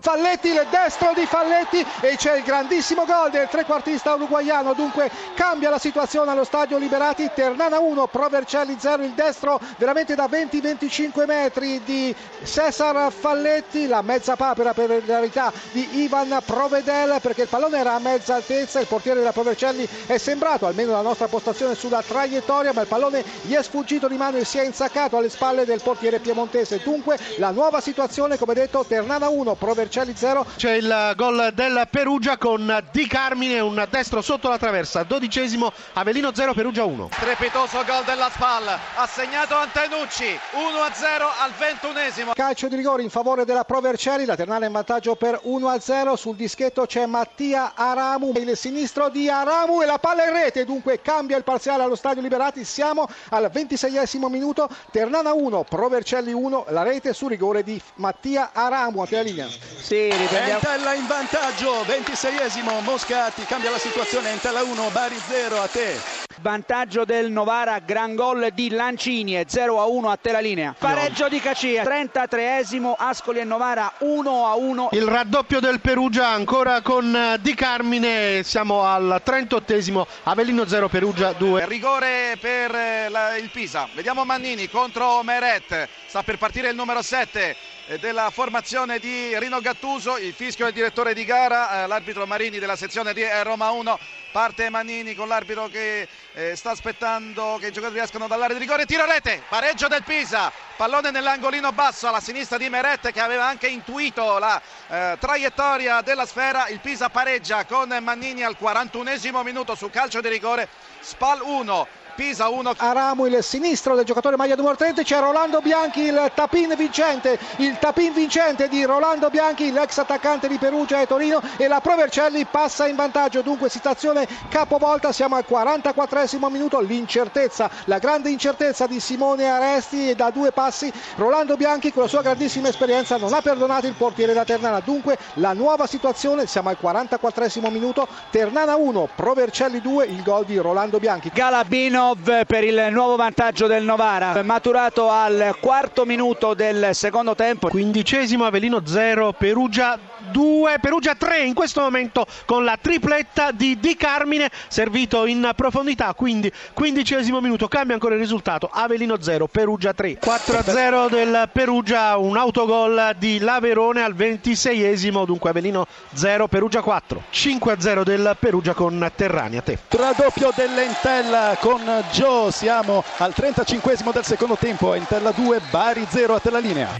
Falletti, il destro di Falletti e c'è il grandissimo gol del trequartista uruguaiano, dunque cambia la situazione allo stadio Liberati, Ternana 1, Provercelli 0, il destro veramente da 20-25 metri di Cesar Falletti, la mezza papera per la verità di Ivan Provedel perché il pallone era a mezza altezza, il portiere della Provercelli è sembrato, almeno la nostra postazione sulla traiettoria, ma il pallone gli è sfuggito di mano e si è insaccato alle spalle del portiere piemontese. Dunque la nuova situazione, come detto, Ternana 1, Provercelli 0. C'è il gol del Perugia con Di Carmine, un destro sotto la traversa, dodicesimo, Avellino 0, Perugia 1. Strepitoso gol della Spal, ha segnato Antenucci, 1-0 al ventunesimo. Calcio di rigore in favore della Provercelli, la Ternana in vantaggio per 1-0, sul dischetto c'è Mattia Aramu, il sinistro di Aramu e la palla in rete, dunque cambia il parziale allo stadio Liberati, siamo al 26esimo minuto, Ternana 1, Provercelli 1, la rete su rigore di Mattia Aramu, a te la linea. Sì, riprendiamo. Entella in vantaggio, 26esimo, Moscati cambia la situazione, Entella 1, Bari 0, a te. Vantaggio del Novara, gran gol di Lancini e 0 a 1 a te la linea. Pareggio di Cacia, 33esimo, Ascoli e Novara 1 a 1. Il raddoppio del Perugia ancora con eh, Di Carmine, siamo al 38esimo, Avellino 0, Perugia 2. Rigore per eh, la- il Pisa. Vediamo Mannini contro Meret. Sta per partire il numero 7 eh, della formazione di Rino Gattuso. Il fischio del direttore di gara, eh, l'arbitro Marini della sezione di eh, Roma 1. Parte Mannini con l'arbitro che eh, sta aspettando che i giocatori escano dall'area di rigore. Tiro rete, pareggio del Pisa. Pallone nell'angolino basso alla sinistra di Meret che aveva anche intuito la eh, traiettoria della sfera. Il Pisa pareggia con Mannini al 41esimo minuto su calcio di rigore. Spal 1, Pisa 1. Aramu il sinistro del giocatore maglia numero 30 c'è Rolando Bianchi il tapin vincente il tapin vincente di Rolando Bianchi l'ex attaccante di Perugia e Torino e la Provercelli passa in vantaggio dunque situazione capovolta siamo al 44esimo minuto l'incertezza la grande incertezza di Simone Aresti da due passi Rolando Bianchi con la sua grandissima esperienza non ha perdonato il portiere da Ternana. Dunque la nuova situazione siamo al 44esimo minuto. Ternana 1 Provercelli 2 il gol di Rolando Bianchi. Galabinov per il nuovo vantaggio del Novara, maturato al quarto minuto del secondo tempo. Quindicesimo, Avellino 0, Perugia 2, Perugia 3 in questo momento con la tripletta di Di Carmine servito in profondità, quindi quindicesimo minuto, cambia ancora il risultato, Avellino 0, Perugia 3, 4-0 del Perugia, un autogol di Laverone al ventiseiesimo, dunque Avellino 0, Perugia 4, 5-0 del Perugia con Terrani, a te. Raddoppio dell'Entella con Joe, siamo al 35esimo del secondo tempo, Entella 2, Bari 0, a te la linea.